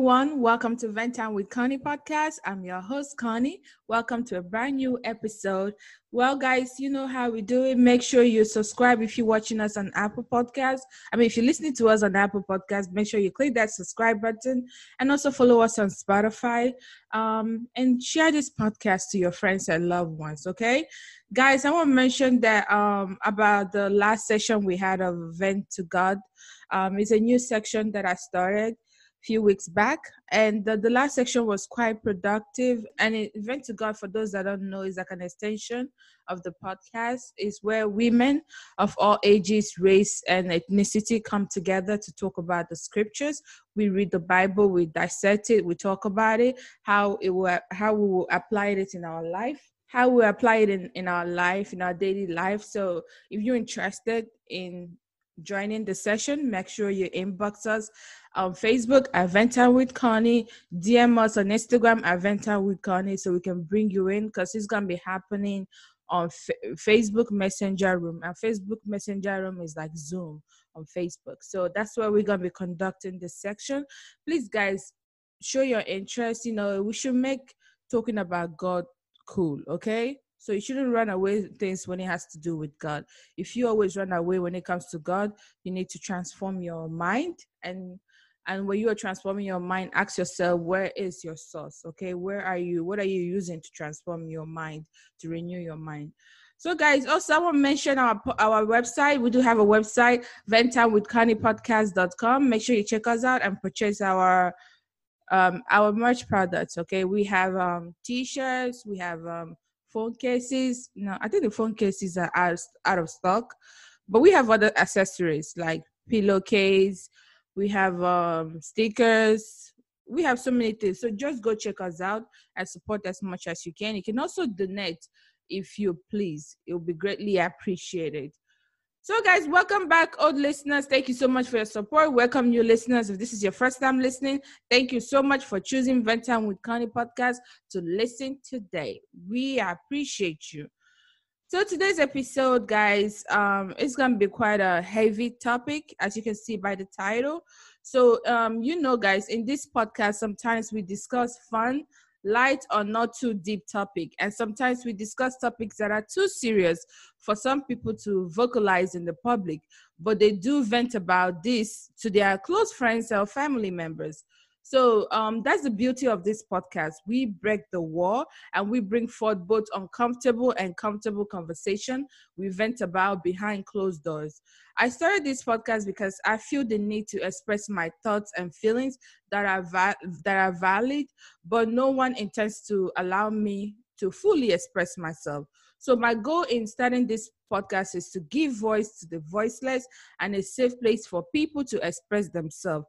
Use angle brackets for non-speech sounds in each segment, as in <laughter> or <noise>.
Everyone. Welcome to Vent Time with Connie podcast. I'm your host, Connie. Welcome to a brand new episode. Well, guys, you know how we do it. Make sure you subscribe if you're watching us on Apple Podcast. I mean, if you're listening to us on Apple Podcast, make sure you click that subscribe button and also follow us on Spotify. Um, and share this podcast to your friends and loved ones. Okay, guys, I want to mention that um, about the last session we had of Vent to God. Um, it's a new section that I started few weeks back and the, the last section was quite productive and it, Vent to God for those that don't know is like an extension of the podcast is where women of all ages race and ethnicity come together to talk about the scriptures. We read the bible we dissect it we talk about it how it will how we will apply it in our life how we apply it in, in our life in our daily life. So if you're interested in joining the session make sure you inbox us on Facebook, Vent Time with Connie. DM us on Instagram, Vent Time with Connie, so we can bring you in because it's gonna be happening on F- Facebook Messenger Room. And Facebook Messenger Room is like Zoom on Facebook. So that's where we're gonna be conducting this section. Please, guys, show your interest. You know, we should make talking about God cool, okay? So you shouldn't run away things when it has to do with God. If you always run away when it comes to God, you need to transform your mind. And and when you are transforming your mind ask yourself where is your source? Okay where are you? What are you using to transform your mind to renew your mind? So guys also i want to mention our our website. We do have a website ventamewithconniepodcast.com make sure you check us out and purchase our um our merch products okay? We have um t-shirts we have um phone cases. No i think the phone cases are out, out of stock. But we have other accessories like pillowcase. We have um, stickers. We have so many things. So just go check us out and support as much as you can. You can also donate if you please. It will be greatly appreciated so guys welcome back old listeners. Thank you so much for your support. Welcome new listeners if this is your first time listening. Thank you so much for choosing vent time with connie podcast to listen today. We appreciate you. So today's episode, guys, um, it's gonna be quite a heavy topic, as you can see by the title. So, um, you know, guys, in this podcast, sometimes we discuss fun, light, or not too deep topic, and sometimes we discuss topics that are too serious for some people to vocalize in the public, but they do vent about this to their close friends or family members. So um, that's the beauty of this podcast. We break the wall and we bring forth both uncomfortable and comfortable conversation we vent about behind closed doors. I started this podcast because I feel the need to express my thoughts and feelings that are va- that are valid, but no one intends to allow me to fully express myself. So my goal in starting this podcast is to give voice to the voiceless and a safe place for people to express themselves.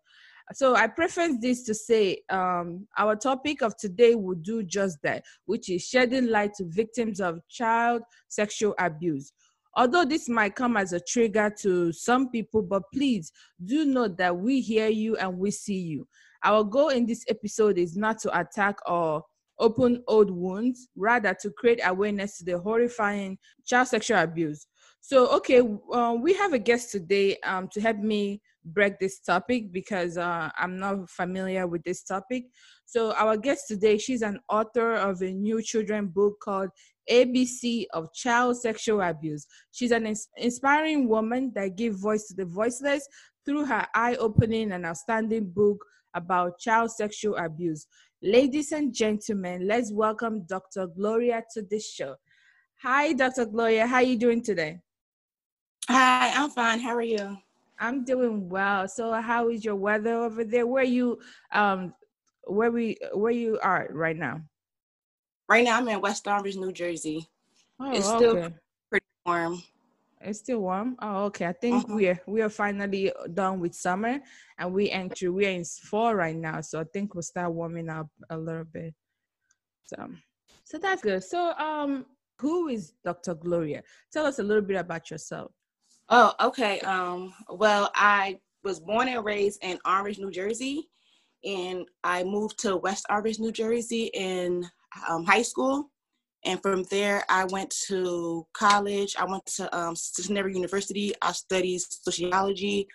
So I preface this to say um, our topic of today will do just that, which is shedding light to victims of child sexual abuse. Although this might come as a trigger to some people, but please do note that we hear you and we see you. Our goal in this episode is not to attack or open old wounds, rather to create awareness to the horrifying child sexual abuse. So, okay, uh, we have a guest today um, to help me break this topic because uh, I'm not familiar with this topic. So, our guest today, she's an author of a new children book called ABC of Child Sexual Abuse. She's an ins- inspiring woman that gives voice to the voiceless through her eye opening and outstanding book about child sexual abuse. Ladies and gentlemen, let's welcome Dr. Gloria to this show. Hi, Dr. Gloria. How are you doing today? Hi, I'm fine. How are you? I'm doing well. So how is your weather over there? Where you um where we where you are right now? Right now I'm in West Orange, New Jersey. Oh, it's still okay. pretty warm. It's still warm. Oh, okay. I think Mhm. we are we are finally done with summer, and we enter we are in fall right now. So I think we'll start warming up a little bit. So, so that's good. So, um, who is Dr. Gloria? Tell us a little bit about yourself. Oh, okay. Um, well, I was born and raised in Orange, New Jersey, and I moved to West Orange, New Jersey in um, high school. And from there, I went to college. I went to um, Cincinnati University. I studied sociology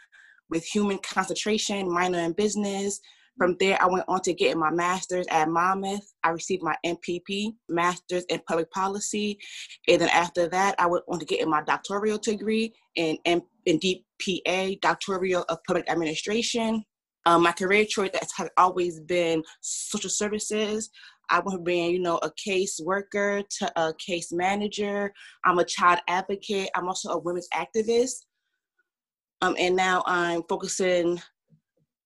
with human concentration, minor in business. From there, I went on to get my master's at Monmouth. I received my MPP, Master's in Public Policy. And then after that, I went on to get my doctoral degree in, in, in DPA, Doctoral of Public Administration. Um, my career choice has always been social services. I went from being, you know, a case worker to a case manager. I'm a child advocate. I'm also a women's activist. Um, and now I'm focusing,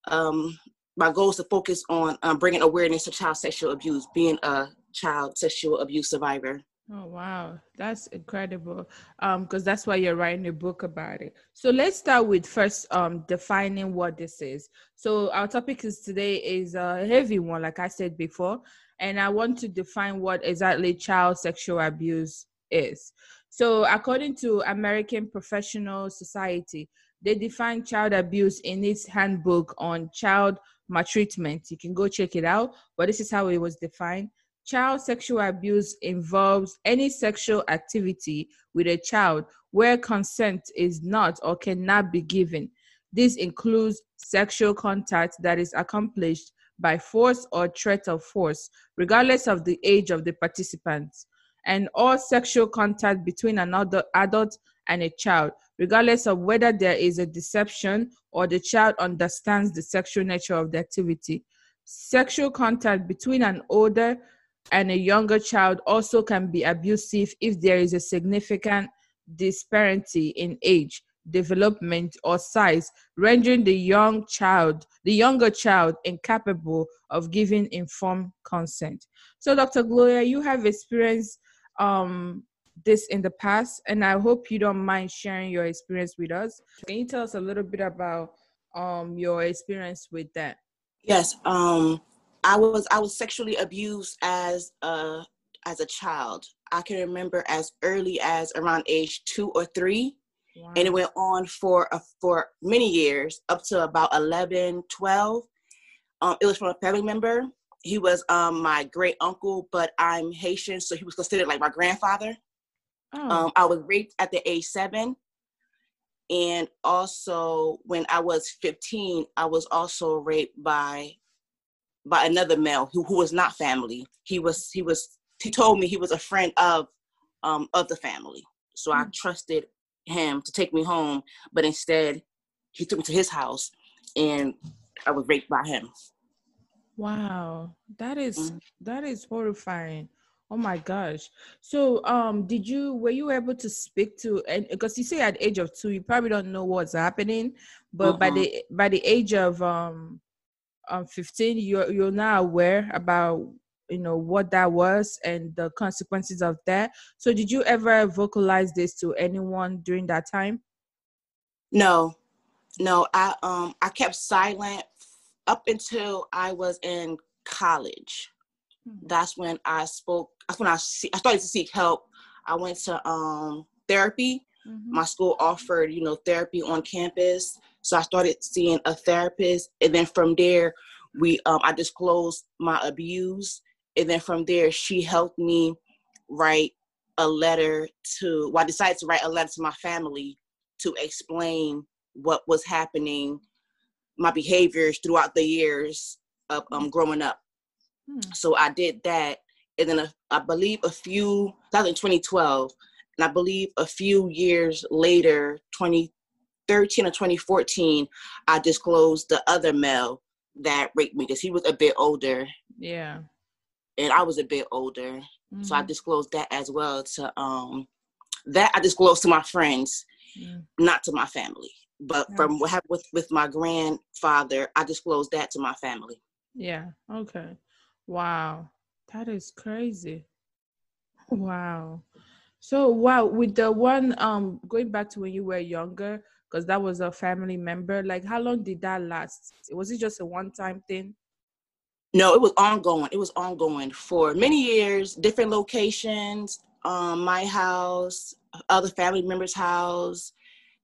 um, my goal is to focus on um, bringing awareness to child sexual abuse, being a child sexual abuse survivor. Oh wow, that's incredible. Um, because that's why you're writing a book about it. So let's start with first um defining what this is. So our topic is today is a heavy one, like I said before, and I want to define what exactly child sexual abuse is. So according to American Professional Society, they define child abuse in its handbook on child maltreatment. You can go check it out, but this is how it was defined. Child sexual abuse involves any sexual activity with a child where consent is not or cannot be given. This includes sexual contact that is accomplished by force or threat of force, regardless of the age of the participants, and all sexual contact between another adult and a child, regardless of whether there is a deception or the child understands the sexual nature of the activity. Sexual contact between an older and a younger child also can be abusive if there is a significant disparity in age, development, or size, rendering the young child, the younger child, incapable of giving informed consent. So, Dr. Gloria, you have experienced um, this in the past, and I hope you don't mind sharing your experience with us. Can you tell us a little bit about um, your experience with that? Yes, um, I was I was sexually abused as a as a child. I can remember as early as around age two or three, Wow. and it went on for a, for many years up to about 11, 12. Um, it was from a family member. He was um, my great uncle, but I'm Haitian, so he was considered like my grandfather. Oh, Um, I was raped at the age seven. And also when I was 15, I was also raped by by another male who, who was not family. He was he was he told me he was a friend of um of the family. So I Mm. trusted him to take me home, but instead he took me to his house and I was raped by him. Wow, that is Mhm. that is horrifying. Oh my gosh. So, um, did you were you able to speak to and because you say at age of two, you probably don't know what's happening, but by Mhm. the by the age of um um 15, you're you're now aware about you know what that was and the consequences of that. So did you ever vocalize this to anyone during that time? No, no, I um I kept silent up until I was in college. Hmm. That's when I spoke. That's when I see, I started to seek help. I went to um therapy. Mhm. My school offered, you know, therapy on campus, so I started seeing a therapist, and then from there, we um I disclosed my abuse, and then from there, she helped me write a letter to. Well, I decided to write a letter to my family to explain what was happening, my behaviors throughout the years of um, growing up. Hmm. So I did that, and then a, I believe a few that was in 2012, and I believe a few years later, 2013 or 2014, I disclosed the other male that raped me because he was a bit older Yeah. and I was a bit older. So I Mhm. disclosed that as well to um that I disclosed to my friends, Mm. not to my family. But from what happened with, with my grandfather, I disclosed that to my family. Yeah. Okay. Wow. That is crazy. Wow. So wow, with the one um going back to when you were younger, because that was a family member. Like, how long did that last? Was it just a one-time thing? No, it was ongoing. It was ongoing for many years, different locations. Um, my house, other family members' house,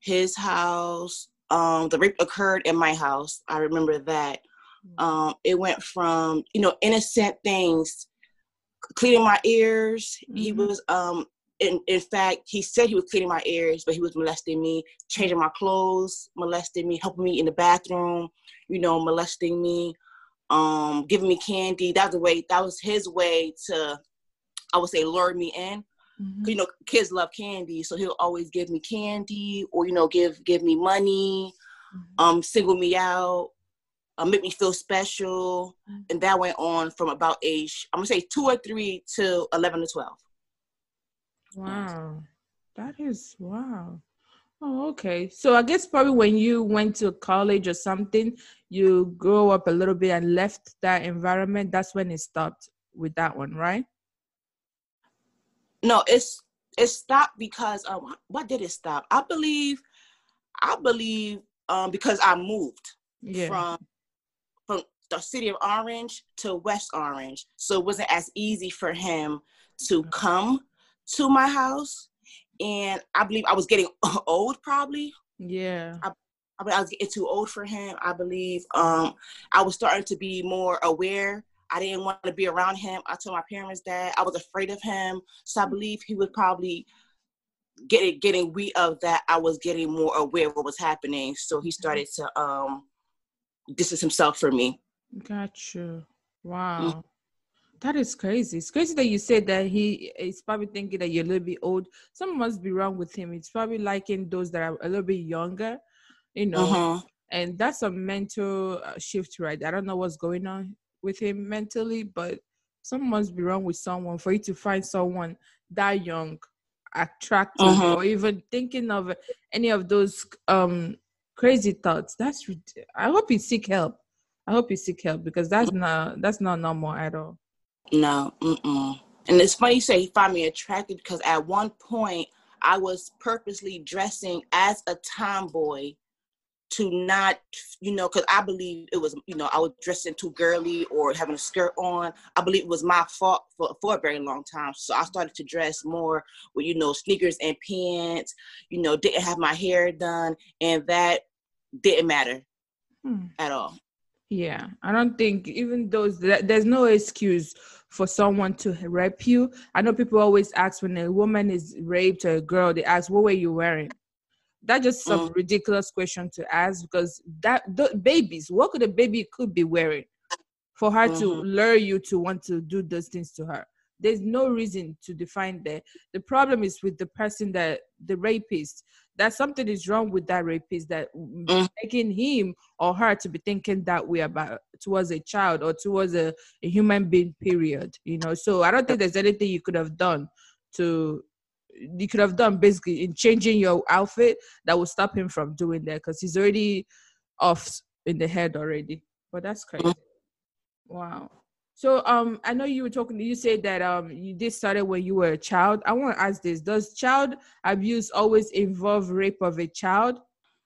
his house. Um, the rape occurred in my house. I remember that. Mm. Um, it went from you know innocent things, cleaning my ears. Mm-hmm. He was um, in, in fact, he said he was cleaning my ears, but he was molesting me, changing my clothes, molesting me, helping me in the bathroom, you know, molesting me, um, giving me candy. That was the way. That was his way to, I would say, lure me in. Mm-hmm. You know, kids love candy, so he'll always give me candy, or you know, give give me money, mm-hmm. um, single me out, uh, make me feel special, mm-hmm. and that went on from about age I'm gonna say two or three to eleven to twelve. Wow. That is wow. Oh, okay. So I guess probably when you went to college or something, you grow up a little bit and left that environment. That's when it stopped with that one, right? No, it's it stopped because um what did it stop? I believe I believe um because I moved yeah. from the city of Orange to West Orange. So it wasn't as easy for him to come to my house, and I believe I was getting <laughs> old, probably. Yeah. I, I, I was getting too old for him. I believe um, I was starting to be more aware. I didn't want to be around him. I told my parents that I was afraid of him, so I believe he was probably get it, getting we of that. I was getting more aware of what was happening, so he started to um, distance himself from me. Gotcha. Wow. Mm-hmm. That is crazy. It's crazy that you said that he is probably thinking that you're a little bit old. Something must be wrong with him. It's probably liking those that are a little bit younger, you know. Uh-huh. And that's a mental uh, shift, right? I don't know what's going on with him mentally, but something must be wrong with someone for you to find someone that young, attractive, uh-huh. or even thinking of any of those um crazy thoughts. That's I hope he seek help. I hope you seek help because that's not that's not normal at all. No, mm-mm. And it's funny you say he found me attractive because at one point I was purposely dressing as a tomboy to not, you know, because I believe it was, you know, I was dressing too girly or having a skirt on. I believe it was my fault for, for a very long time. So I started to dress more with, you know, sneakers and pants, you know, didn't have my hair done, and that didn't matter hmm. at all. Yeah, I don't think even those, there's no excuse for someone to rape you. I know people always ask when a woman is raped or a girl, they ask, "What were you wearing?" That's just some mm. ridiculous question to ask because that the babies, what could a baby could be wearing for her mm-hmm. to lure you to want to do those things to her? There's no reason to define that. The problem is with the person that the rapist that something is wrong with that rapist that mm. making him or her to be thinking that way about towards a child or towards a, a human being period you know so i don't think there's anything you could have done to you could have done basically in changing your outfit that would stop him from doing that because he's already off in the head already but that's crazy mm. wow so um, I know you were talking. You said that um, you did started when you were a child. I want to ask this: Does child abuse always involve rape of a child?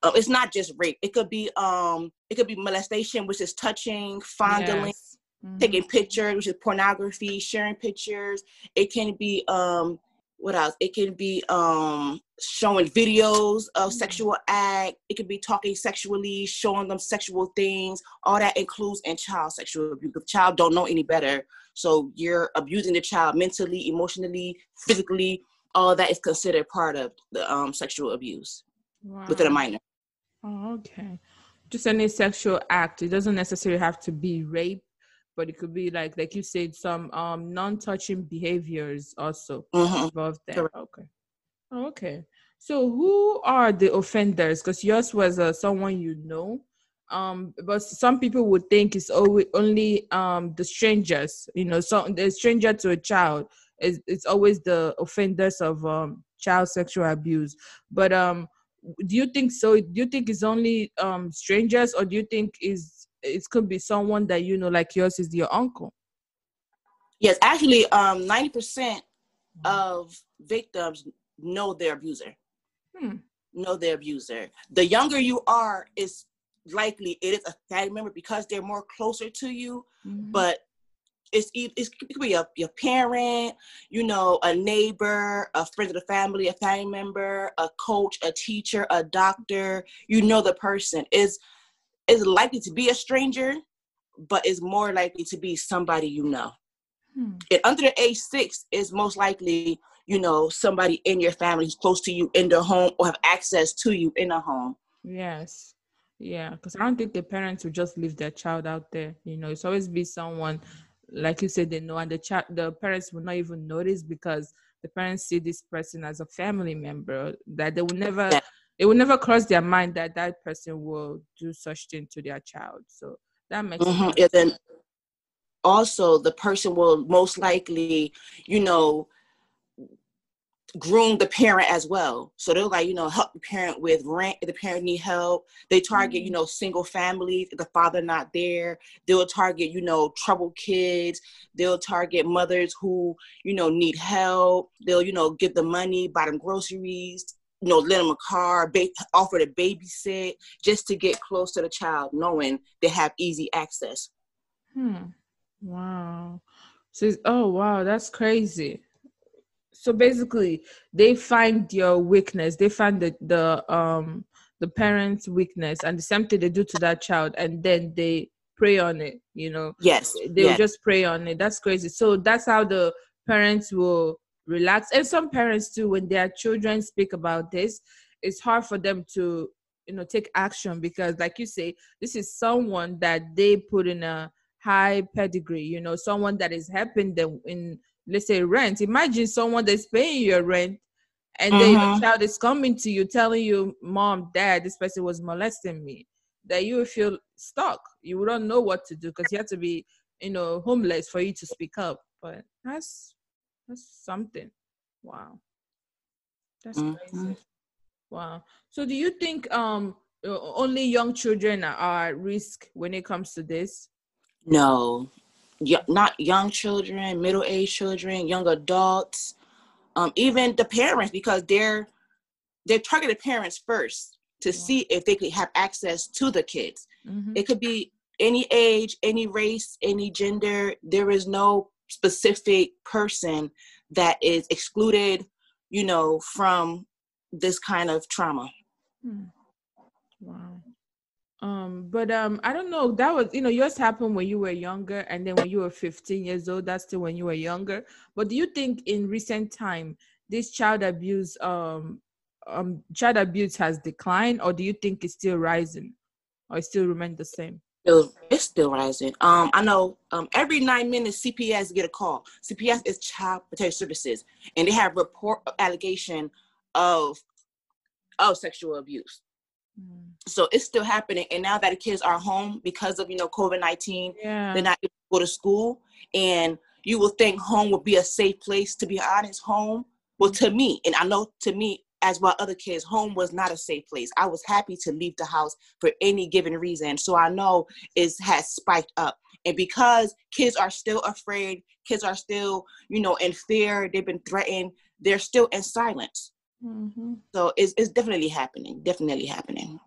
Uh, it's not just rape. It could be um, it could be molestation, which is touching, fondling, yes. mm-hmm. taking pictures, which is pornography, sharing pictures. It can be um, what else? It can be um showing videos of mm. sexual act. It could be talking sexually, showing them sexual things. All that includes in child sexual abuse. The child don't know any better, so you're abusing the child mentally, emotionally, physically. All that is considered part of the um sexual abuse wow. within a minor. Oh, okay. Just any sexual act. It doesn't necessarily have to be rape but it could be like like you said some um non-touching behaviors also mm-hmm. involved there okay. Okay. So who are the offenders? Because yours was uh, someone you know. Um but some people would think it's always only um the strangers you know so the stranger to a child is it's always the offenders of um child sexual abuse. But um do you think so do you think it's only um strangers or do you think is it could be someone that you know, like yours is your uncle. Yes, actually, um, ninety percent of victims know their abuser. Hmm. Know their abuser. The younger you are, is likely it is a family member because they're more closer to you. Mhm. But it's, it's it could be a, your parent, you know, a neighbor, a friend of the family, a family member, a coach, a teacher, a doctor. You know the person is is likely to be a stranger, but is more likely to be somebody you know Hmm. and under the age six is most likely you know somebody in your family who's close to you in the home or have access to you in a home Yes. Yeah, because I don't think the parents would just leave their child out there. You know, it's always be someone, like you said, they know, and the child, the parents will not even notice because the parents see this person as a family member that they will never. It will never cross their mind that that person will do such thing to their child. So that makes Mhm. sense. and then also the person will most likely you know groom the parent as well. So they're like you know help the parent with rent if the parent need help. They target you know single families if the father not there. They'll target you know troubled kids. They'll target mothers who you know need help. They'll you know give them money buy them groceries you know lend them a car ba- offer to babysit just to get close to the child knowing they have easy access Hmm. Wow. So, oh wow, that's crazy. So basically, they find your weakness. They find the the um the parent's weakness, and the same thing they do to that child, and then they prey on it. You know, yes they yes. just prey on it. That's crazy. So that's how the parents will relax. And some parents too, when their children speak about this, it's hard for them to you know take action because, like you say, this is someone that they put in a high pedigree. You know, someone that is helping them in let's say rent. Imagine someone that's paying your rent. And then your Mhm. child is coming to you telling you, Mom, Dad, this person was molesting me. That you feel stuck. You wouldn't know what to do because you have to be you know homeless for you to speak up but that's that's something wow that's Mhm. crazy wow so do you think um only young children are at risk when it comes to this No, y- not young children, middle aged children, young adults, um, even the parents because they're they're targeted parents first to Wow. see if they could have access to the kids. Mhm. It could be any age, any race, any gender. There is no specific person that is excluded, you know, from this kind of trauma. Hmm. Wow. Um, but um, I don't know. That was you know yours happened when you were younger, and then when you were 15 years old, that's still when you were younger. But do you think in recent time this child abuse um um child abuse has declined, or do you think it's still rising, or it still remain the same? Still it's still rising. Um, I know um, every nine minutes CPS get a call. CPS is Child Protective Services, and they have report allegation of of sexual abuse. Mm. So it's still happening. And now that the kids are home because of you know COVID nineteen, Yeah. they're not able to go to school, and you will think home would be a safe place. To be honest, home well to me, and I know to me as well other kids, home was not a safe place. I was happy to leave the house for any given reason. So I know it has spiked up. And because kids are still afraid, kids are still, you know, in fear, they've been threatened, they're still in silence. Mhm. So it's, it's definitely happening, definitely happening.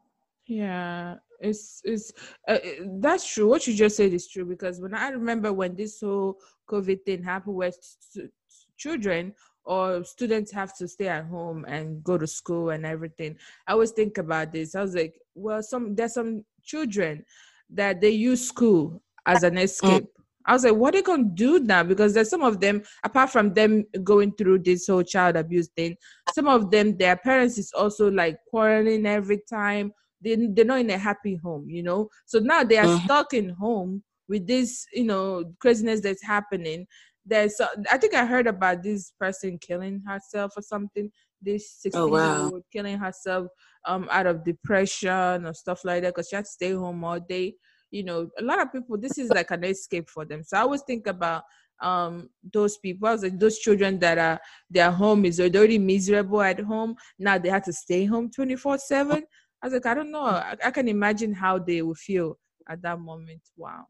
Yeah, it's it's uh, uh, that's true. What you just said is true because when I remember when this whole COVID thing happened, st- children or students have to stay at home and go to school and everything, I always think about this. I was like, well, some there's some children that they use school as an escape. I was like, what are they gonna do now? Because there's some of them, apart from them going through this whole child abuse thing, some of them, their parents is also like quarreling every time they, they're not in a happy home you know so now they are Mhm. stuck in home with this you know craziness that's happening there's uh, i think i heard about this person killing herself or something this 16 Oh, year wow. old killing herself um out of depression or stuff like that because she had to stay home all day you know a lot of people this is like an escape for them so i always think about um those people I was like those children that are their home is already miserable at home now they have to stay home 24 7 I was like, I don't know. I, I can imagine how they will feel at that moment. Wow.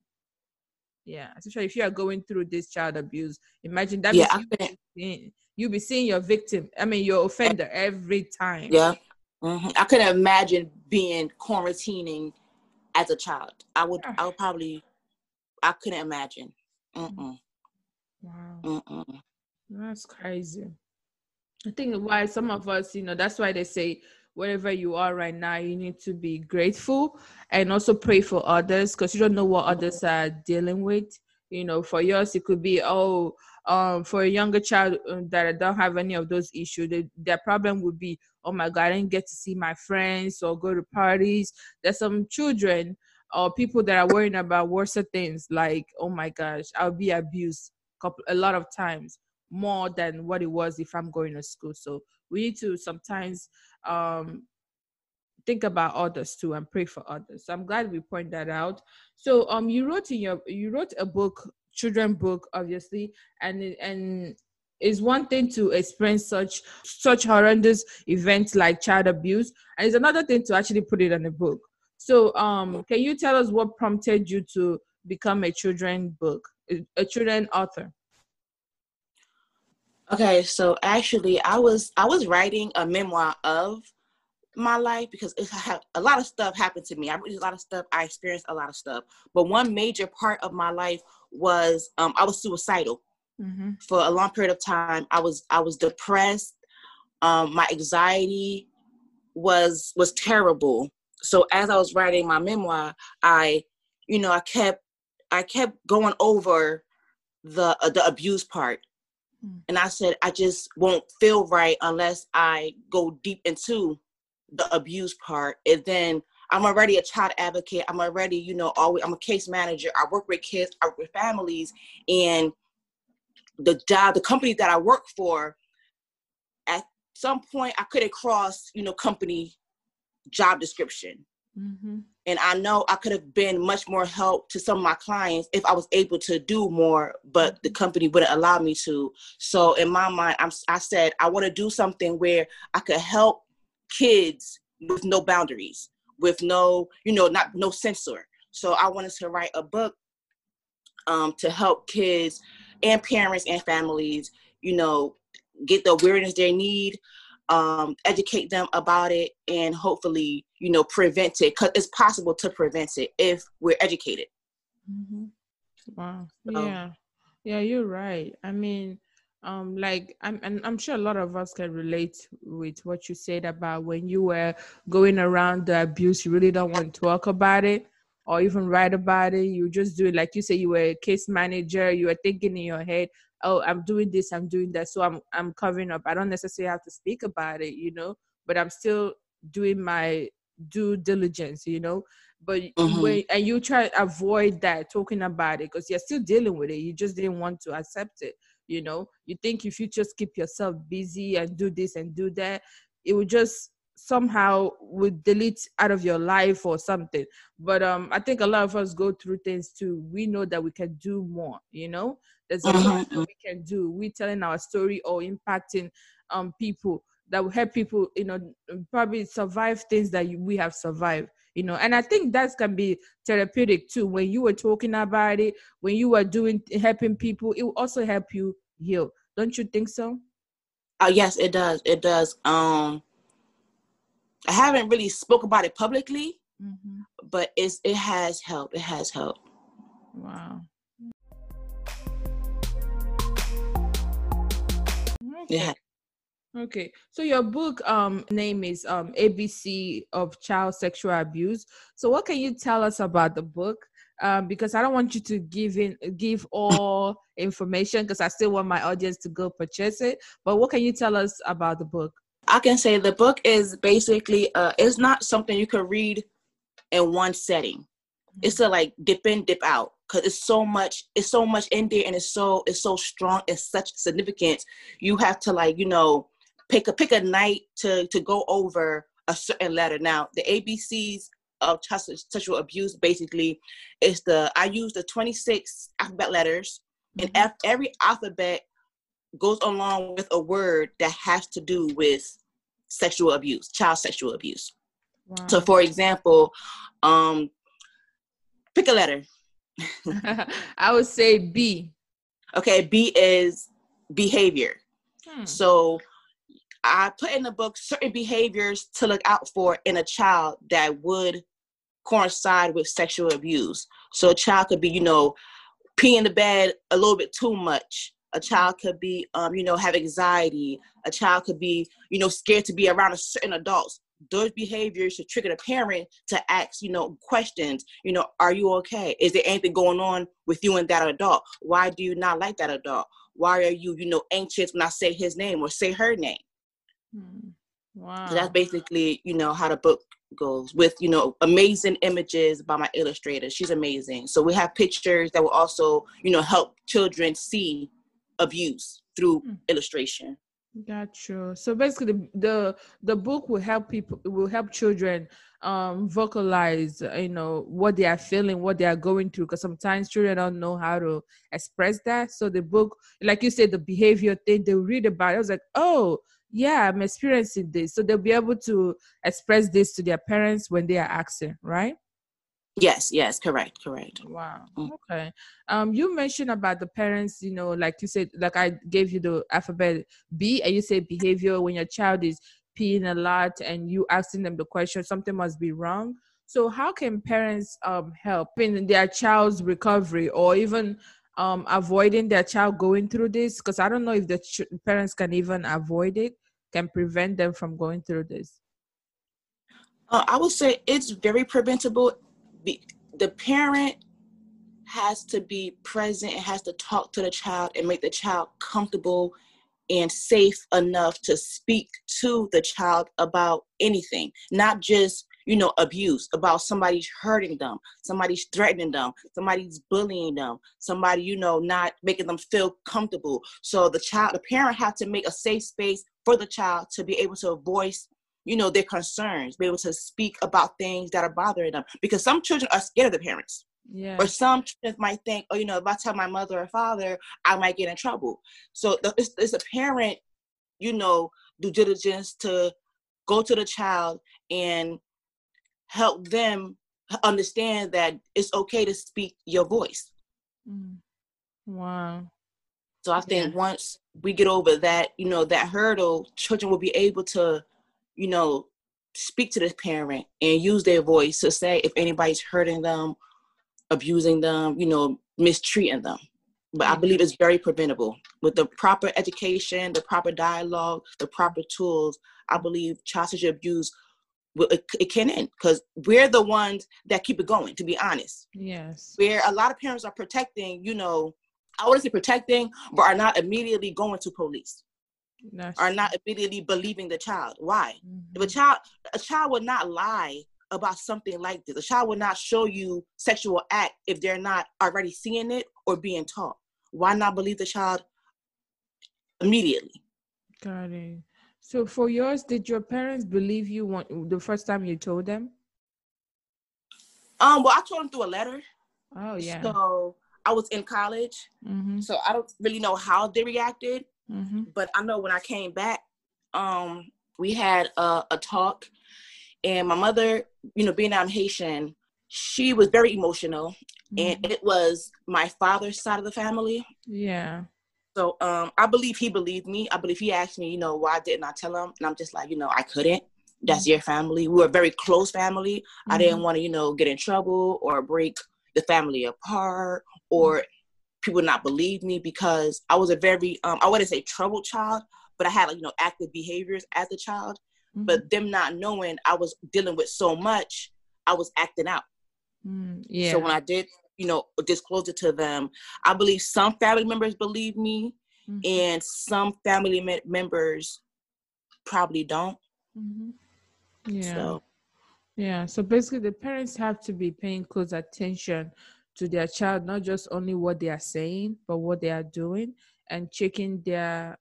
Yeah, especially if you are going through this child abuse. Imagine that. Yeah, you, be seeing, you be seeing your victim. I mean, your offender every time. Yeah, mm-hmm. I couldn't imagine being quarantining as a child. I would. I would probably. I couldn't imagine. Mm-mm. Wow. Mm-mm. That's crazy. I think why some of us, you know, that's why they say wherever you are right now, you need to be grateful and also pray for others because you don't know what others are dealing with. You know, for yours, it could be, oh, um, for a younger child uh, that don't have any of those issues, they, their problem would be, oh my God, I didn't get to see my friends or go to parties. There's some children or people that are worrying about worse things like, oh my gosh, I'll be abused a lot of times more than what it was if I'm going to school. So we need to sometimes um, think about others too and pray for others. So I'm glad we point that out. So um, you wrote in your you wrote a book, children book, obviously, and and it's one thing to experience such such horrendous events like child abuse, and it's another thing to actually put it in a book. So um, can you tell us what prompted you to become a children book, a children author? Okay, so actually, I was I was writing a memoir of my life because a lot of stuff happened to me. I read a lot of stuff. I experienced a lot of stuff, but one major part of my life was um, I was suicidal mm-hmm. for a long period of time. I was I was depressed. Um, my anxiety was was terrible. So as I was writing my memoir, I, you know, I kept I kept going over the uh, the abuse part. Mm. And I said, I just won't feel right unless I go deep into the abuse part. And then I'm already a child advocate. I'm already, you know, always I'm a case manager. I work with kids, I work with families, and the job, the company that I work for, at some point I couldn't cross, you know, company job description. Mm-hmm. And I know I could have been much more help to some of my clients if I was able to do more, but the mm-hmm. company wouldn't allow me to. So in my mind, I'm, I said I want to do something where I could help kids with no boundaries, with no, you know, not no censor. So I wanted to write a book um, to help kids and parents and families, you know, get the awareness they need, um, educate them about it, and hopefully you know prevent it because it's possible to prevent it if we're educated. Mm-hmm. wow. Yeah. Yeah you're right. I mean um like I'm, and I'm sure a lot of us can relate with what you said about when you were going around the abuse you really don't want to talk about it or even write about it. You just do it like you say you were a case manager you were thinking in your head oh i'm doing this i'm doing that so i'm i'm covering up i don't necessarily have to speak about it you know but i'm still doing my due diligence, you know. But mm-hmm. when and you try to avoid that talking about it because you're still dealing with it. You just didn't want to accept it, you know. You think if you just keep yourself busy and do this and do that, it would just somehow would delete out of your life or something. But um I think a lot of us go through things too. We know that we can do more, you know. There's a lot mm-hmm. that we can do. We're telling our story or impacting um people that will help people, you know, probably survive things that we have survived, you know. And I think that can be therapeutic too. When you were talking about it, when you were doing helping people, it will also help you heal. Don't you think so? Uh, yes, it does. It does. Um, I haven't really spoke about it publicly, mm-hmm. but it's it has helped. It has helped. Wow. Okay. Yeah. Okay, so your book um name is um ABC of Child Sexual Abuse. So what can you tell us about the book? Um, because I don't want you to give in give all information because I still want my audience to go purchase it. But what can you tell us about the book? I can say the book is basically uh it's not something you can read in one setting. It's a like dip in, dip out because it's so much it's so much in there and it's so it's so strong it's such significance you have to like you know pick a pick a night to to go over a certain letter. Now the ABCs of sexual abuse basically is the I use the 26 alphabet letters, mm-hmm. and F, every alphabet goes along with a word that has to do with sexual abuse, child sexual abuse. Wow. So, for example, um, pick a letter. <laughs> I would say B. Okay, B is behavior. Hmm. So I put in the book certain behaviors to look out for in a child that would coincide with sexual abuse. So a child could be, you know, pee in the bed a little bit too much. A child could be, um, you know, have anxiety. A child could be, you know, scared to be around a certain adults. Those behaviors should trigger the parent to ask, you know, questions. You know, are you okay? Is there anything going on with you and that adult? Why do you not like that adult? Why are you, you know, anxious when I say his name or say her name? Hmm. Wow. So that's basically, you know, how the book goes with, you know, amazing images by my illustrator. She's amazing. So we have pictures that will also, you know, help children see abuse through Hmm. illustration. Got you. So basically, the, the the book will help people, will help children um vocalize, uh, you know, what they are feeling, what they are going through. Because sometimes children don't know how to express that. So the book, like you said, the behavior thing, they read about. It. I was like, oh yeah, I'm experiencing this. So they'll be able to express this to their parents when they are asking, right? Yes, yes, correct, correct. Wow. Mm. Okay. Um, you mentioned about the parents, you know, like you said, like I gave you the alphabet B, and you say behavior when your child is peeing a lot and you asking them the question, something must be wrong. So how can parents um help in their child's recovery or even um avoiding their child going through this? Because I don't know if the ch- parents can even avoid it, can prevent them from going through this. Uh, I would say it's very preventable. Be, the parent has to be present and has to talk to the child and make the child comfortable and safe enough to speak to the child about anything, not just you know abuse about somebody's hurting them somebody's threatening them somebody's bullying them somebody you know not making them feel comfortable. So the child the parent has to make a safe space for the child to be able to voice you know their concerns be able to speak about things that are bothering them because some children are scared of the parents Yeah. or some children might think oh you know if i tell my mother or father i might get in trouble so the- it's, it's a parent you know due diligence to go to the child and help them understand that it's okay to speak your voice Mm. Wow. so i think once we get over that you know that hurdle children will be able to you know speak to the parent and use their voice to say if anybody's hurting them abusing them you know mistreating them. But i believe mm-hmm. it's very preventable. With the proper education the proper dialogue the proper tools i believe child sexual abuse it, it can end because we're the ones that keep it going to be honest. Yes. where a lot of parents are protecting you know i wouldn't say protecting but are not immediately going to police Are not immediately believing the child why if a Mhm. child a child would not lie about something like this a child would not show you sexual act if they're not already seeing it or being taught why not believe the child immediately Got it. So for yours, did your parents believe you when, the first time you told them? um well i told them through a letter Oh yeah. so i was in college mm-hmm. so i don't really know how they reacted Mm-hmm. but I know when I came back, um, we had a, a talk, and my mother, you know, being I'm Haitian, she was very emotional, and it was my father's side of the family. Yeah. So um, I believe he believed me. I believe he asked me, you know, why didn't I tell him? And I'm just like, you know, I couldn't. That's your family. We were a very close family. I didn't want to, you know, get in trouble or break the family apart or people not believe me because I was a very um I wouldn't say troubled child, but I had like you know active behaviors as a child. Mhm. But them not knowing I was dealing with so much, I was acting out. Mm, yeah. So when I did, you know, disclose it to them, I believe some family members believe me, Mhm. and some family me- members probably don't. Mhm. Yeah. So Yeah. So basically, the parents have to be paying close attention to their child, not just only what they are saying, but what they are doing, and checking their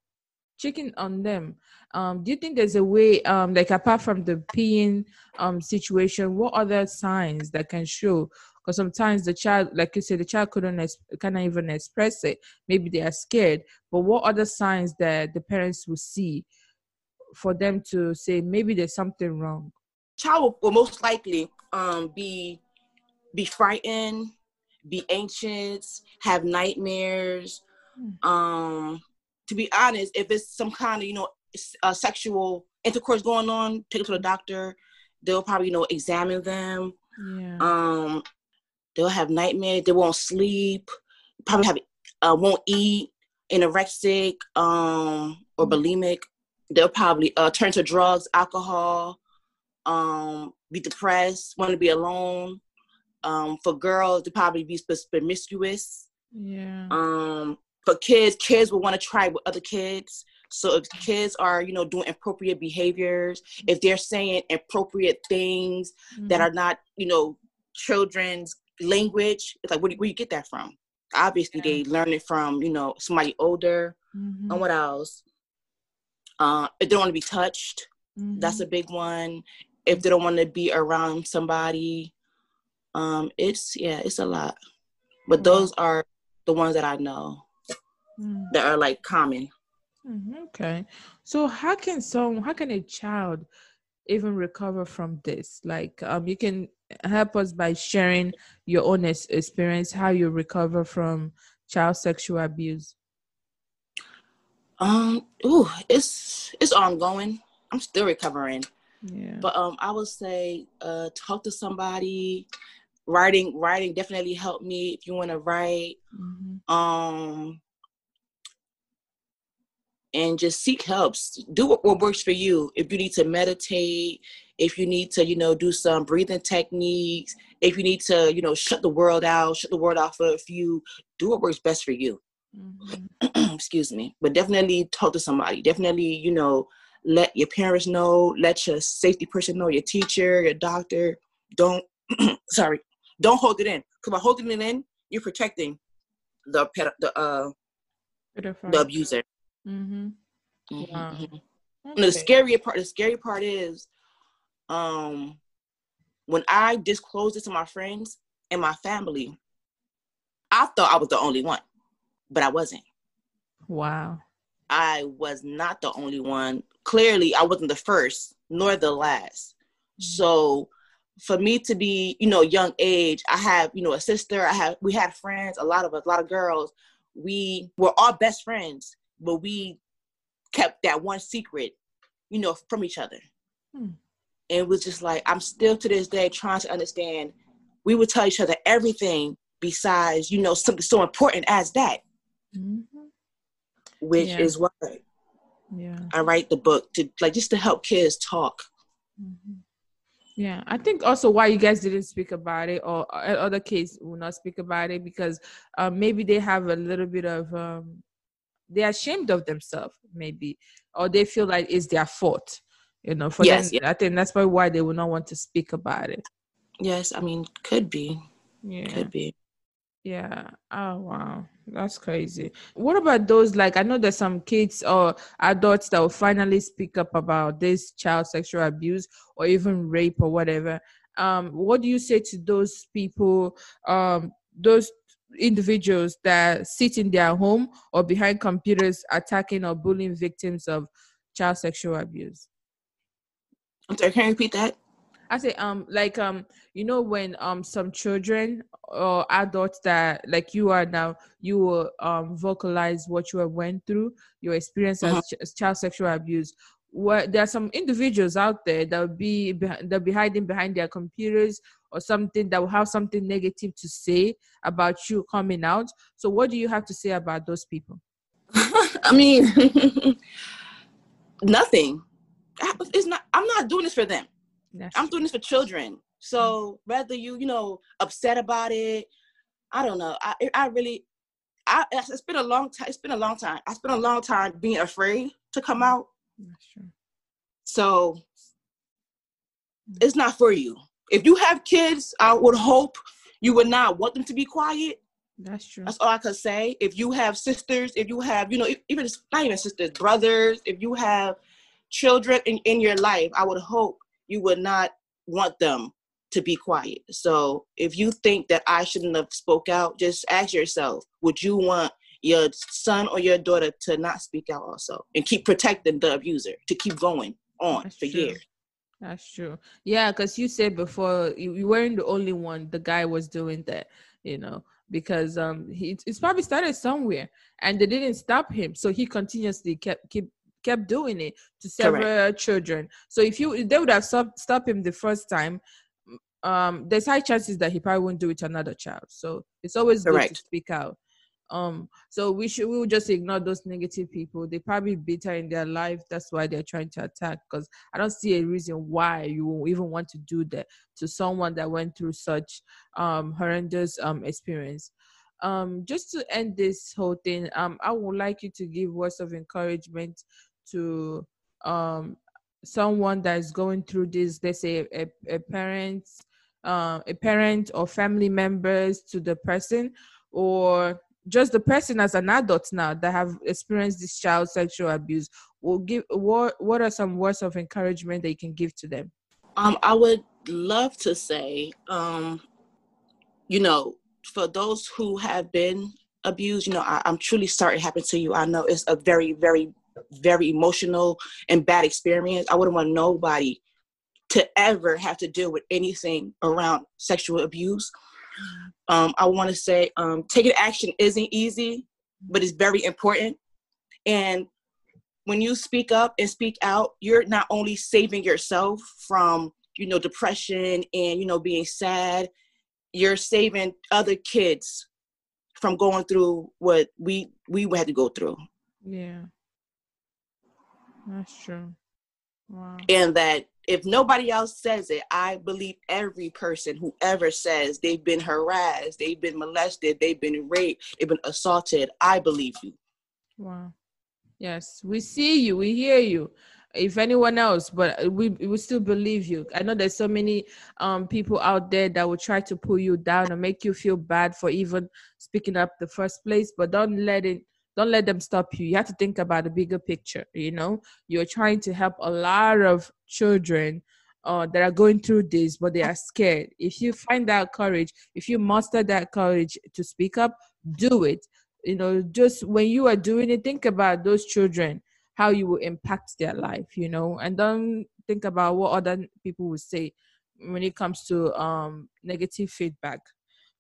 checking on them. Um, do you think there's a way, um, like apart from the peeing um situation, what other signs that can show? Because sometimes the child, like you said, the child couldn't cannot even express it. Maybe they are scared. But what other signs that the parents will see for them to say maybe there's something wrong? child will, will most likely um be be frightened be anxious, have nightmares. Hmm. Um, to be honest, if it's some kind of you know uh, sexual intercourse going on, take it to the doctor. They'll probably you know examine them. Yeah. Um, they'll have nightmares. They won't sleep. Probably have uh, won't eat. Anorexic um, or bulimic. They'll probably uh, turn to drugs, alcohol. Um, be depressed. Want to be alone. Um, for girls, to probably be promiscuous. yeah. Um, for kids, kids will want to try with other kids. So if kids are, you know, doing appropriate behaviors, if they're saying appropriate things that Mhm. are not, you know, children's language, it's like, where do, where you get that from? Obviously, Yeah. they learn it from, you know, somebody older. Mhm. And what else? Uh, if they don't want to be touched, that's Mhm. a big one. If they don't want to be around somebody, um, it's yeah, it's a lot. But those are the ones that I know Mm. that are like common. Mhm, Okay. So how can some how can a child even recover from this? Like um you can help us by sharing your own experience how you recover from child sexual abuse. Um, ooh, it's it's ongoing. I'm still recovering, Yeah. but um, I would say uh, talk to somebody. Writing, writing definitely helped me. If you want to write, Mhm. um, and just seek help. S- Do what, what works for you. If you need to meditate, if you need to, you know, do some breathing techniques, if you need to, you know, shut the world out, shut the world out for a few, do what works best for you. Mhm. <clears throat> excuse me but definitely talk to somebody definitely you know let your parents know let your safety person know your teacher your doctor don't <clears throat> sorry don't hold it in because by holding it in you're protecting the ped- the uh the abuser Mhm. Mhm, Wow. mhm. And the scary part the scary part is um when i disclosed it to my friends and my family i thought i was the only one but i wasn't Wow. I was not the only one. Clearly, I wasn't the first nor the last. So, for me to be, you know, young age, I have, you know, a sister. I have, we had friends. A lot of us, a lot of girls. We were all best friends, but we kept that one secret, you know, from each other. Hmm. And it was just like I'm still to this day trying to understand. We would tell each other everything besides, you know, something so important as that, Mhm. which Yeah. is why Yeah. I write the book to like just to help kids talk. Yeah, I think also why you guys didn't speak about it, or uh, other kids will not speak about it because um, maybe they have a little bit of um, they're ashamed of themselves, maybe, or they feel like it's their fault. You know, for Yes, them, I think that's probably why they will not want to speak about it. Yes, I mean could be, Yeah. could be. Yeah. Oh wow. That's crazy. What about those like I know there's some kids or adults that will finally speak up about this child sexual abuse or even rape or whatever. Um what do you say to those people um those individuals that sit in their home or behind computers attacking or bullying victims of child sexual abuse? I'm sorry, can you repeat that? I say um like um you know when um some children or adults that like you are now you will um vocalize what you have went through your experience as, ch- child sexual abuse. What there are some individuals out there that will be that be hiding behind their computers or something that will have something negative to say about you coming out. So what do you have to say about those people? <laughs> I mean, <laughs> nothing. It's not. I'm not doing this for them. That's I'm doing this for children. So mm-hmm. whether you, you know, upset about it, I don't know. I, I really, I. It's been a long time. It's been a long time. I spent a long time being afraid to come mm-hmm. out. That's true. So mm-hmm. it's not for you. If you have kids, I would hope you would not want them to be quiet. That's true. That's all I could say. If you have sisters, if you have, you know, even not even sisters, brothers, if you have children in, in your life, I would hope you would not want them to be quiet. So if you think that I shouldn't have spoke out, just ask yourself, would you want your son or your daughter to not speak out also and keep protecting the abuser, to keep going on That's for true. years? That's true. Yeah, because you said before you, you weren't the only one. The guy was doing that, you know, because um he it's probably started somewhere and they didn't stop him, so he continuously kept keep kept doing it to several Correct. children. So if you they would have stopped stop him the first time, um, there's high chances that he probably won't do it to another child. So it's always Correct. good to speak out. Um, so we should we will just ignore those negative people. They probably bitter in their life. That's why they're trying to attack. Because I don't see a reason why you even want to do that to someone that went through such um horrendous um experience. Um, just to end this whole thing, um, I would like you to give words of encouragement to um someone that is going through this. Let's say a, a parent, uh, a parent or family members to the person or just the person as an adult now that have experienced this child sexual abuse will give what what are some words of encouragement that you can give to them um i would love to say um you know for those who have been abused you know I, i'm truly sorry it happened to you i know it's a very very very emotional and bad experience i wouldn't want nobody to ever have to deal with anything around sexual abuse um, I want to say um, taking action isn't easy, but it's very important. And when you speak up and speak out, you're not only saving yourself from you know depression and you know being sad, you're saving other kids from going through what we we had to go through. Yeah, that's true. Wow. And that if nobody else says it, I believe every person who ever says they've been harassed, they've been molested, they've been raped, they've been assaulted, I believe you. Wow. Yes, we see you, we hear you. If anyone else, but we we still believe you. I know there's so many um people out there that will try to pull you down and make you feel bad for even speaking up the first place, but don't let it don't let them stop you. You have to think about the bigger picture you know? You're trying to help a lot of children uh, that are going through this but they are scared. If you find that courage if you muster that courage to speak up do it. You know just when you are doing it think about those children how you will impact their life you know? And don't think about what other people will say when it comes to um negative feedback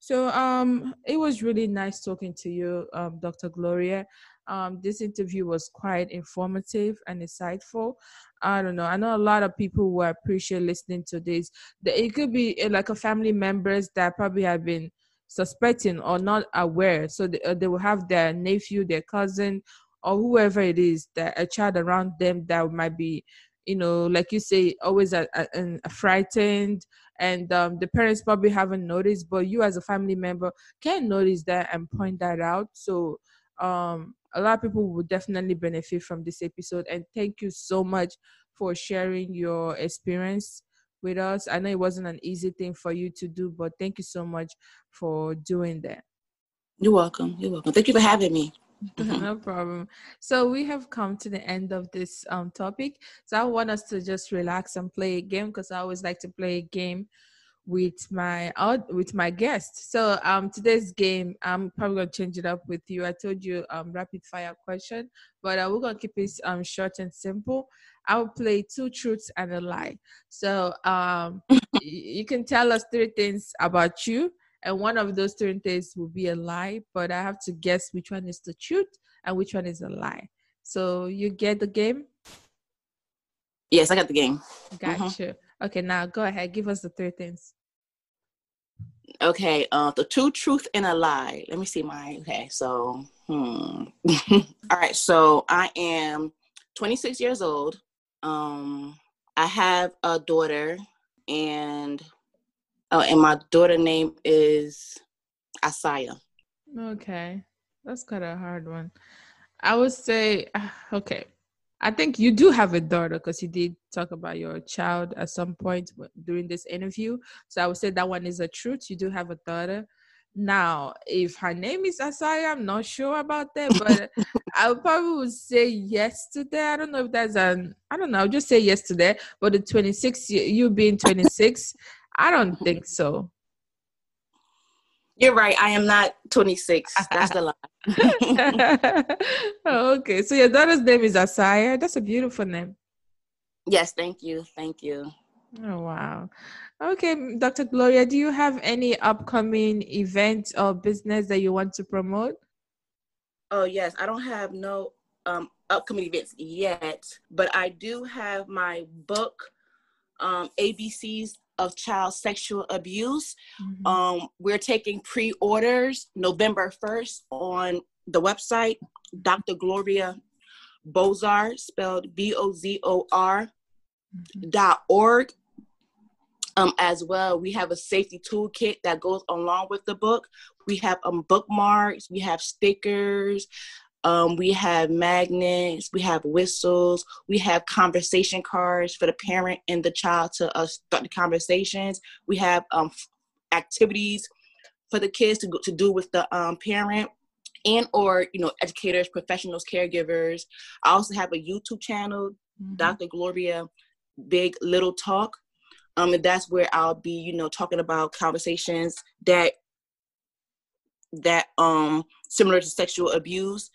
so um, it was really nice talking to you, um, Dr. Gloria. Um, this interview was quite informative and insightful. I don't know. I know a lot of people will appreciate listening to this. It could be eh, like a family members that probably have been suspecting or not aware. So they, uh, they will have their nephew, their cousin, or whoever it is that a child around them that might be you know like you say always a, a, a frightened and um, the parents probably haven't noticed but you as a family member can notice that and point that out. So um, a lot of people will definitely benefit from this episode and thank you so much for sharing your experience with us. I know it wasn't an easy thing for you to do but thank you so much for doing that. You're welcome. You're welcome. Thank you for having me. <laughs> no problem. So we have come to the end of this um, topic. So I want us to just relax and play a game because I always like to play a game with my out with my guests. So um today's game I'm probably gonna change it up with you. I told you um rapid fire question, but uh, we're gonna keep it um short and simple. I'll play two truths and a lie. So um <laughs> you can tell us three things about you and one of those three things will be a lie, but I have to guess which one is the truth and which one is a lie. So you get the game? Yes, I got the game. Gotcha. Mm-hmm. Okay, now go ahead. Give us the three things. Okay, uh, the two truth and a lie. Let me see my. Okay, so hmm. <laughs> All right, so I am 26 years old. Um, I have a daughter, and Oh, and my daughter name is Asaya. Okay, that's kind of a hard one. I would say, uh, okay, I think you do have a daughter because you did talk about your child at some point during this interview. So I would say that one is a truth. You do have a daughter. Now, if her name is Asaya, I'm not sure about that, but <laughs> I would probably would say yes to that. I don't know if that's an, I don't know, I'll just say yes to that. But the 26, you being 26, I don't think so. You're right. I am not 26. That's the lie. <laughs> okay. So your daughter's name is Asaya. That's a beautiful name. Yes. Thank you. Thank you. Oh wow. Okay, Dr. Gloria, do you have any upcoming events or business that you want to promote? Oh yes, I don't have no um, upcoming events yet, but I do have my book, um, ABCs of Child Sexual Abuse. Mm-hmm. Um, we're taking pre-orders November 1st on the website, Dr. Gloria Bozor, spelled B-O-Z-O-R mm-hmm. dot org. Um, as well, we have a safety toolkit that goes along with the book. We have um, bookmarks, we have stickers, um, we have magnets, we have whistles, we have conversation cards for the parent and the child to uh, start the conversations. We have um, activities for the kids to, go, to do with the um, parent and or you know educators professionals caregivers i also have a youtube channel mm-hmm. dr gloria big little talk um and that's where i'll be you know talking about conversations that that um similar to sexual abuse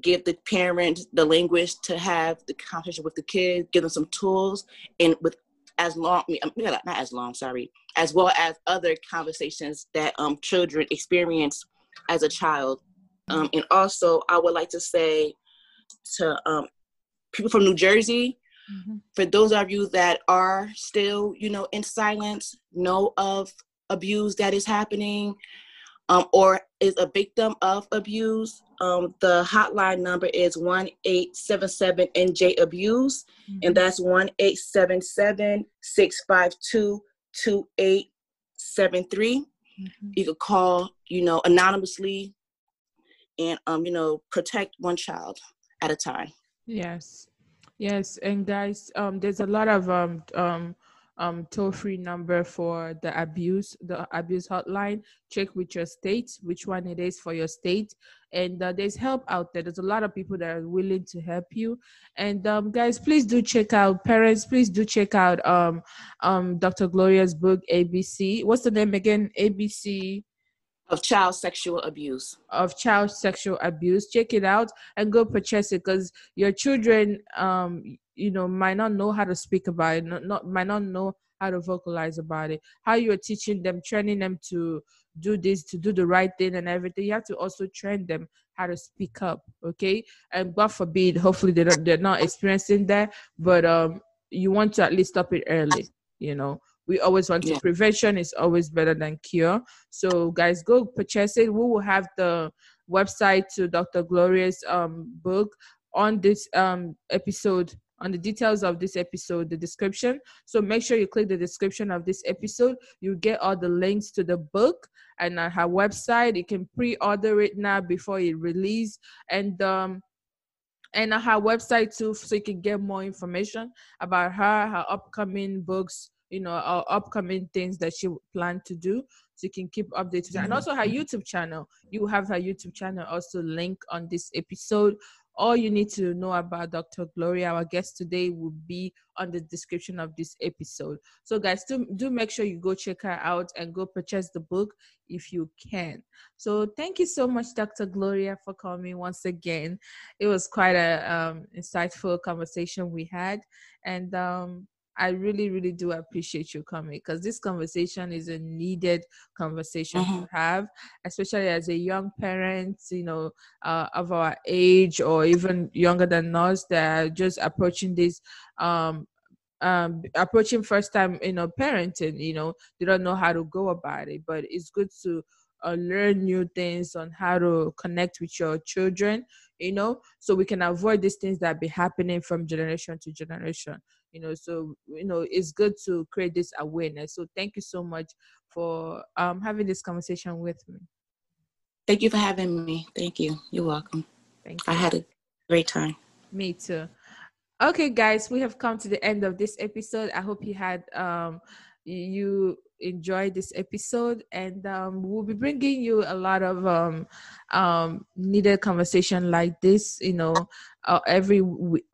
give the parent the language to have the conversation with the kid give them some tools and with as long not as long sorry as well as other conversations that um children experience as a child um and also i would like to say to um people from new jersey mm-hmm. for those of you that are still you know in silence know of abuse that is happening um, or is a victim of abuse, um, the hotline number is 1 877 NJ Abuse, mm-hmm. and that's 1 877 652 2873. Mm-hmm. You could call, you know, anonymously and, um, you know, protect one child at a time. Yes. Yes. And guys, um, there's a lot of um, um, um, toll free number for the abuse, the abuse hotline. Check with your state, which one it is for your state. And uh, there's help out there. There's a lot of people that are willing to help you. And um, guys, please do check out, parents, please do check out um, um, Dr. Gloria's book, ABC. What's the name again? ABC of child sexual abuse. of child sexual abuse. Check it out and go purchase it because your children um you know might not know how to speak about it not, not might not know how to vocalize about it. How you're teaching them training them to do this to do the right thing and everything. You have to also train them how to speak up okay? And god forbid hopefully they don't they're not experiencing that but um you want to at least stop it early you know we always want to yeah. prevention is always better than cure so guys go purchase it we will have the website to dr gloria's um book on this um episode on the details of this episode, the description. So make sure you click the description of this episode. You get all the links to the book and on her website. You can pre-order it now before it release and um and on her website too, so you can get more information about her, her upcoming books, you know, our upcoming things that she plan to do. So you can keep updated. And also her YouTube channel. You have her YouTube channel also link on this episode all you need to know about Dr. Gloria, our guest today, will be on the description of this episode. So, guys, do, do make sure you go check her out and go purchase the book if you can. So, thank you so much, Dr. Gloria, for coming once again. It was quite a um, insightful conversation we had, and um, I really, really do appreciate you coming because this conversation is a needed conversation mm-hmm. to have, especially as a young parent, you know, uh, of our age or even younger than us that are just approaching this, um, um, approaching first time, you know, parenting, you know, they don't know how to go about it, but it's good to uh, learn new things on how to connect with your children, you know, so we can avoid these things that be happening from generation to generation you know? So you know it's good to create this awareness. So thank you so much for um, having this conversation with me. Thank you for having me. Thank you. You're welcome. Thank you. i had a great time. Me too. Okay guys we have come to the end of this episode. I hope you had um you enjoyed this episode and um, we'll be bringing you a lot of um, um, needed conversation like this you know uh, every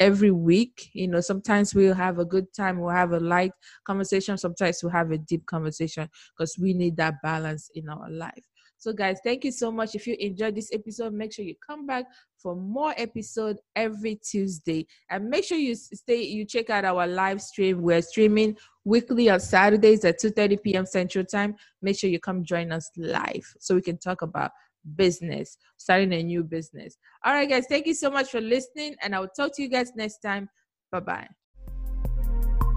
every week. You know, sometimes we'll have a good time, we'll have a light conversation. Sometimes we'll have a deep conversation because we need that balance in our life. So, guys, thank you so much. If you enjoyed this episode, make sure you come back for more episode every Tuesday, and make sure you stay. You check out our live stream. We're streaming weekly on Saturdays at 2:30 p.m. Central Time. Make sure you come join us live so we can talk about business, starting a new business. All right, guys, thank you so much for listening, and I will talk to you guys next time. Bye bye.